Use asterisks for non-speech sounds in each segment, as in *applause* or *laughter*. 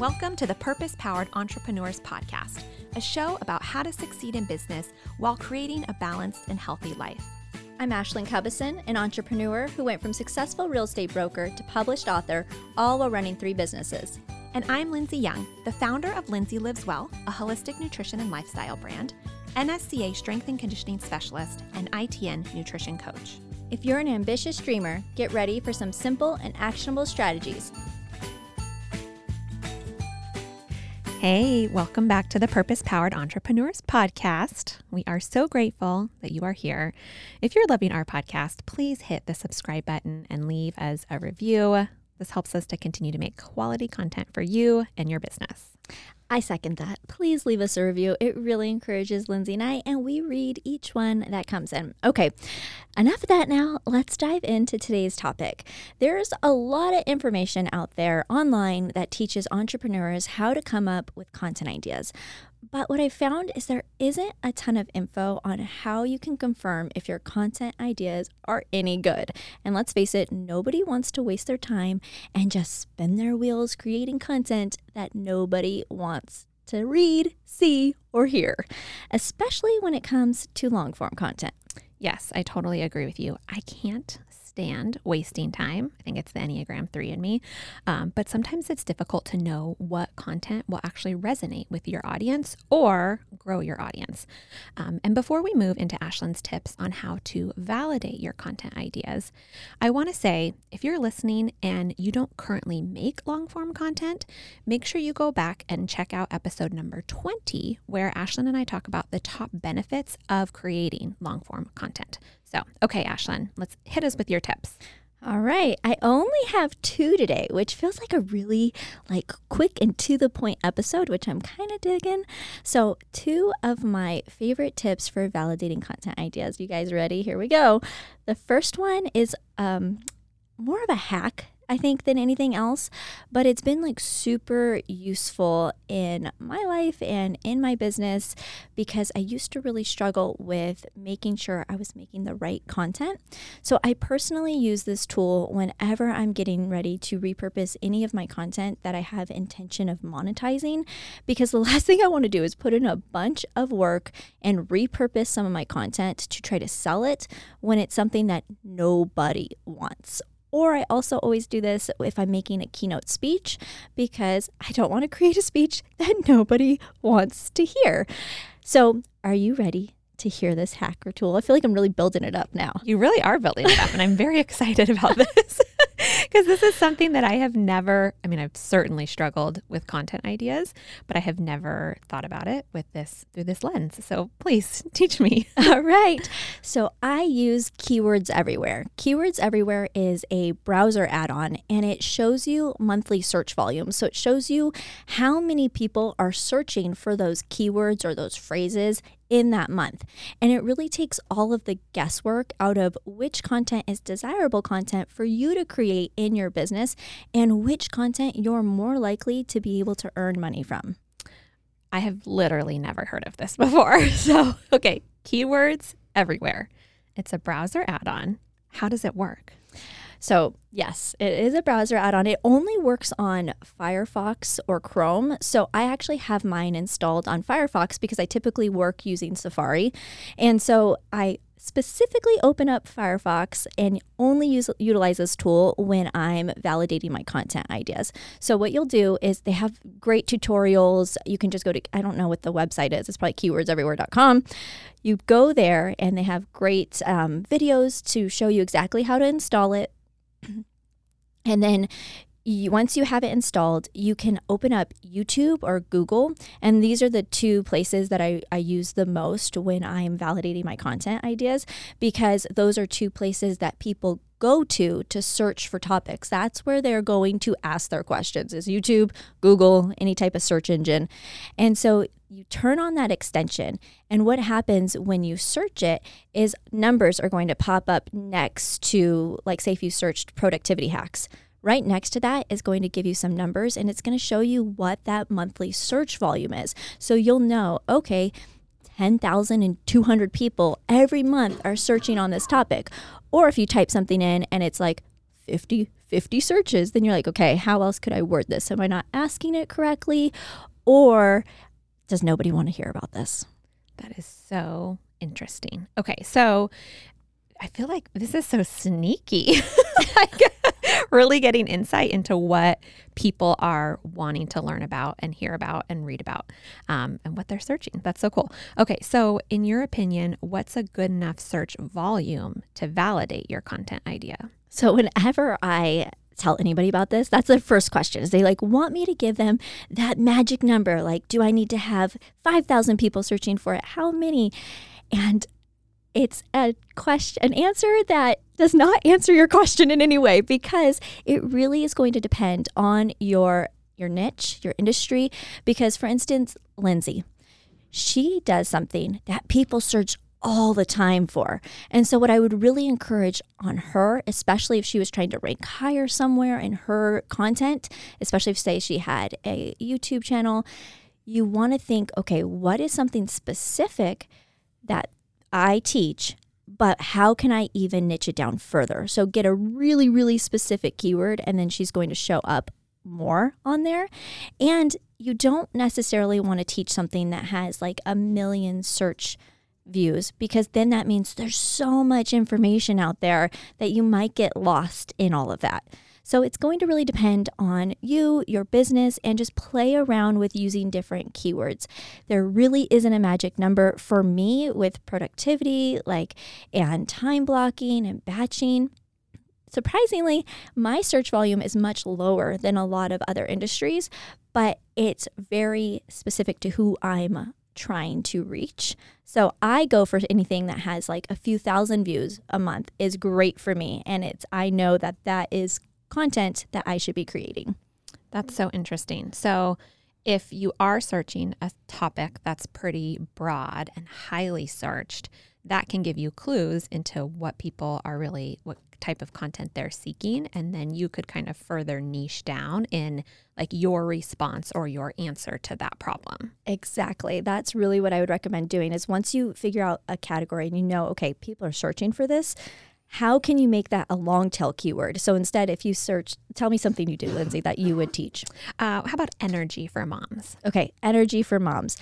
Welcome to the Purpose Powered Entrepreneurs Podcast, a show about how to succeed in business while creating a balanced and healthy life. I'm Ashlynn Cubbison, an entrepreneur who went from successful real estate broker to published author, all while running three businesses. And I'm Lindsay Young, the founder of Lindsay Lives Well, a holistic nutrition and lifestyle brand, NSCA strength and conditioning specialist, and ITN nutrition coach. If you're an ambitious dreamer, get ready for some simple and actionable strategies Hey, welcome back to the Purpose Powered Entrepreneurs Podcast. We are so grateful that you are here. If you're loving our podcast, please hit the subscribe button and leave us a review. This helps us to continue to make quality content for you and your business. I second that. Please leave us a review. It really encourages Lindsay and I, and we read each one that comes in. Okay, enough of that now. Let's dive into today's topic. There's a lot of information out there online that teaches entrepreneurs how to come up with content ideas. But what I found is there isn't a ton of info on how you can confirm if your content ideas are any good. And let's face it, nobody wants to waste their time and just spin their wheels creating content that nobody wants to read, see, or hear, especially when it comes to long form content. Yes, I totally agree with you. I can't stand wasting time. I think it's the Enneagram 3 in me. Um, but sometimes it's difficult to know what content will actually resonate with your audience or grow your audience. Um, and before we move into Ashlynn's tips on how to validate your content ideas, I want to say if you're listening and you don't currently make long form content, make sure you go back and check out episode number 20, where Ashlynn and I talk about the top benefits of creating long form content. So, okay, Ashlynn, let's hit us with your tips. All right. I only have two today, which feels like a really like quick and to the point episode, which I'm kind of digging. So, two of my favorite tips for validating content ideas. You guys ready? Here we go. The first one is um, more of a hack I think, than anything else. But it's been like super useful in my life and in my business because I used to really struggle with making sure I was making the right content. So I personally use this tool whenever I'm getting ready to repurpose any of my content that I have intention of monetizing because the *laughs* last thing I want to do is put in a bunch of work and repurpose some of my content to try to sell it when it's something that nobody wants or I also always do this if I'm making a keynote speech because I don't want to create a speech that *laughs* nobody wants to hear. So, are you ready to hear this hacker tool? I feel like I'm really building it up now. You really are building it up, and I'm very *laughs* excited about this *laughs* *laughs* because this is something that I have never, I mean, I've certainly struggled with content ideas, but I have never thought about it with this through this lens. So please *laughs* teach me. *laughs* All right. So I use Keywords Everywhere. Keywords Everywhere is a browser add on and it shows you monthly search volume. So it shows you how many people are searching for those keywords or those phrases in that month. And it really takes all of the guesswork out of which content is desirable content for you to create in your business and which content you're more likely to be able to earn money from. I have literally never heard of this *laughs* before. *laughs* So, okay, keywords everywhere. It's a browser add on. How does it work? So, yes, it is a browser add on. It only works on Firefox or Chrome. So, I actually have mine installed on Firefox because I typically work using Safari. And so, I specifically open up Firefox and only use utilize this tool when I'm validating my content ideas. So what you'll do is they have great tutorials. You can just go to I don't know what the website is. It's probably keywordseverywhere.com. You go there and they have great um, videos to show you exactly how to install it and then once you have it installed, you can open up YouTube or Google. And these are the two places that I, I use the most when I'm validating my content ideas because those are two places that people go to to search for topics. That's where they're going to ask their questions is YouTube, Google, any type of search engine. And so you turn on that extension and what happens when you search it is numbers are going to pop up next to like say if you searched productivity hacks Right next to that is going to give you some numbers and it's going to show you what that monthly search volume is. So you'll know, okay, 10,200 people every month are searching on this topic. Or if you type something in and it's like 50 50 searches, then you're like, okay, how else could I word this? Am I not asking it correctly? Or does nobody want to hear about this? That is so interesting. Okay, so I feel like this is so sneaky. *laughs* like *laughs* really getting insight into what people are wanting to learn about and hear about and read about um, and what they're searching. That's so cool. Okay, so in your opinion, what's a good enough search volume to validate your content idea? So whenever I tell anybody about this, that's the first question. Is they like want me to give them that magic number? Like, do I need to have 5,000 people searching for it? How many? And it's a question an answer that does not answer your question in any way because it really is going to depend on your your niche, your industry because for instance, Lindsay, she does something that people search all the time for. And so what I would really encourage on her, especially if she was trying to rank higher somewhere in her content, especially if say she had a YouTube channel, you want to think, okay, what is something specific that I teach, but how can I even niche it down further? So get a really, really specific keyword, and then she's going to show up more on there. And you don't necessarily want to teach something that has like a million search views because then that means there's so much information out there that you might get lost in all of that. So it's going to really depend on you, your business, and just play around with using different keywords. There really isn't a magic number for me with productivity, like and time blocking and batching. Surprisingly, my search volume is much lower than a lot of other industries, but it's very specific to who I'm trying to reach. So I go for anything that has like a few thousand views a month is great for me and it's I know that that is content that I should be creating. That's so interesting. So, if you are searching a topic that's pretty broad and highly searched, that can give you clues into what people are really, what type of content they're seeking. And then you could kind of further niche down in like your response or your answer to that problem. Exactly. That's really what I would recommend doing is once you figure out a category and you know, okay, people are searching for this, how can you make that a long tail keyword? So instead, if you search, tell me something you do, Lindsay, that you would teach. Uh, how about energy for moms? Okay, energy for moms.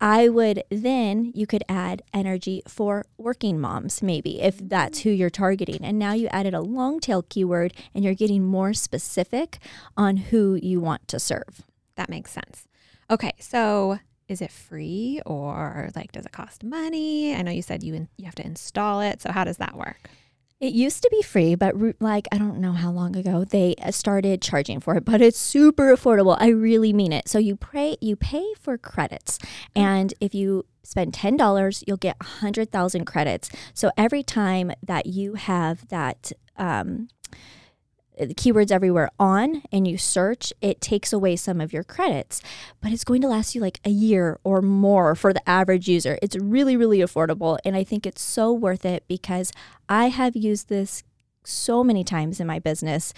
I would then, you could add energy for working moms, maybe, if that's who you're targeting. And now you added a long tail keyword and you're getting more specific on who you want to serve. That makes sense. Okay, so is it free or like does it cost money? I know you said you in, you have to install it. So how does that work? It used to be free, but like I don't know how long ago they uh, started charging for it, but it's super affordable. I really mean it. So you pay you pay for credits, and if you spend ten dollars, you'll get hundred thousand credits. So every time that you have that um, keywords everywhere on and you search, it takes away some of your credits, but it's going to last you like a year or more for the average user. It's really, really affordable. And I think it's so worth it because I have used this so many times in my business.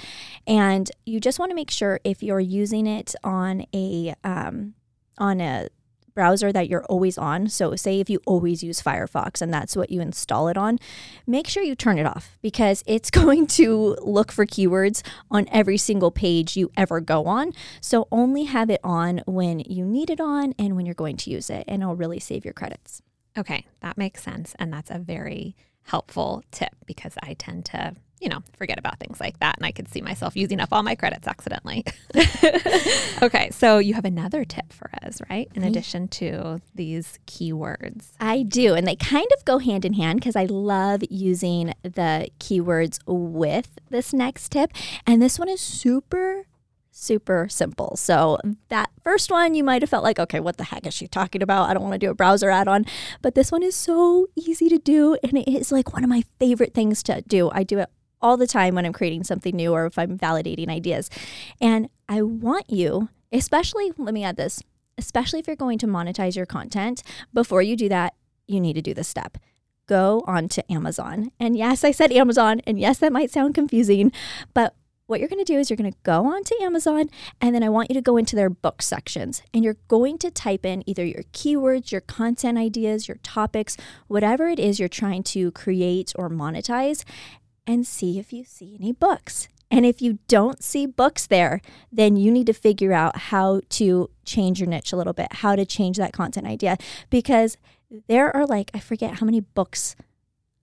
And you just want to make sure if you're using it on a, um, on a browser that you're always on. So, say if you always use Firefox and that's what you install it on, make sure you turn it off because *laughs* it's going to look for keywords on every single page you ever go on. So, only have it on when you need it on and when you're going to use it, and it'll really save your credits. Okay, that makes sense. And that's a very helpful tip because I tend to you know, forget about things like that. And I could see myself using up all my credits accidentally. *laughs* *laughs* okay, so you have another tip for us, right? In addition to these keywords. I do. And they kind of go hand in hand because I love using the keywords with this next tip. And this one is super super simple. So that first one you might have felt like, okay, what the heck is she talking about? I don't want to do a browser add-on. But this one is so easy to do and it is like one of my favorite things to do. I do it all the time when I'm creating something new or if I'm validating ideas. And I want you, especially, let me add this, especially if you're going to monetize your content, before you do that, you need to do this step. Go onto Amazon. And yes, I said Amazon. And yes, that might sound confusing, but what you're going to do is you're going to go onto Amazon and then I want you to go into their book sections and you're going to type in either your keywords, your content ideas, your topics, whatever it is you're trying to create or monetize and see if you see any books. And if you don't see books there, then you need to figure out how to change your niche a little bit, how to change that content idea. Because there are like, I forget how many books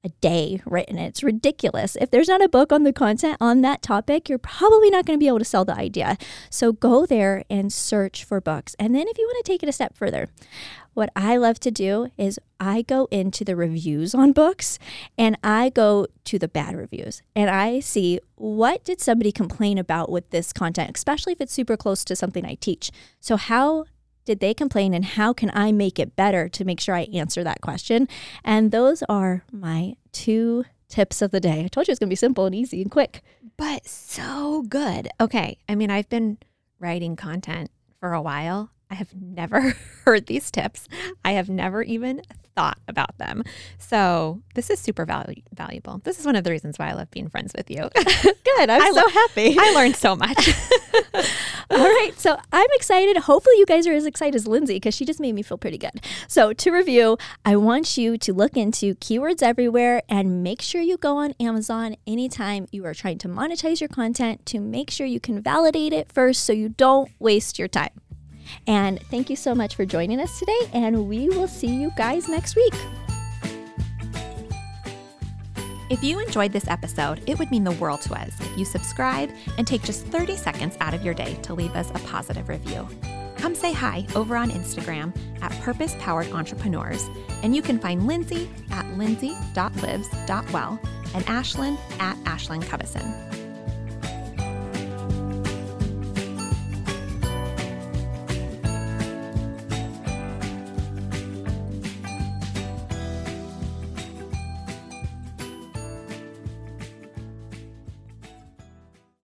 a day written. It's ridiculous. If there's not a book on the content on that topic, you're probably not going to be able to sell the idea. So go there and search for books. And then if you want to take it a step further, what I love to do is I go into the reviews on books and I go to the bad reviews and I see what did somebody complain about with this content, especially if it's super close to something I teach. So how did they complain and how can I make it better to make sure I answer that question? And those are my two tips of the day. I told you it's going to be simple and easy and quick. But so good. Okay. I mean, I've been writing content for a while. I have never *laughs* heard these tips. I have never even thought about them. So this is super valu- valuable. This is one of the reasons why I love being friends with you. *laughs* Good. I'm I so happy. I learned so much. *laughs* All right. So I'm excited. Hopefully, you guys are as excited as Lindsay because she just made me feel pretty good. So, to review, I want you to look into keywords everywhere and make sure you go on Amazon anytime you are trying to monetize your content to make sure you can validate it first so you don't waste your time. And thank you so much for joining us today, and we will see you guys next week. If you enjoyed this episode, it would mean the world to us if you subscribe and take just 30 seconds out of your day to leave us a positive review. Come say hi over on Instagram at Purpose Powered Entrepreneurs, and you can find Lindsay at lindsay.lives.well and Ashlynn at Ashlynn Cubbison.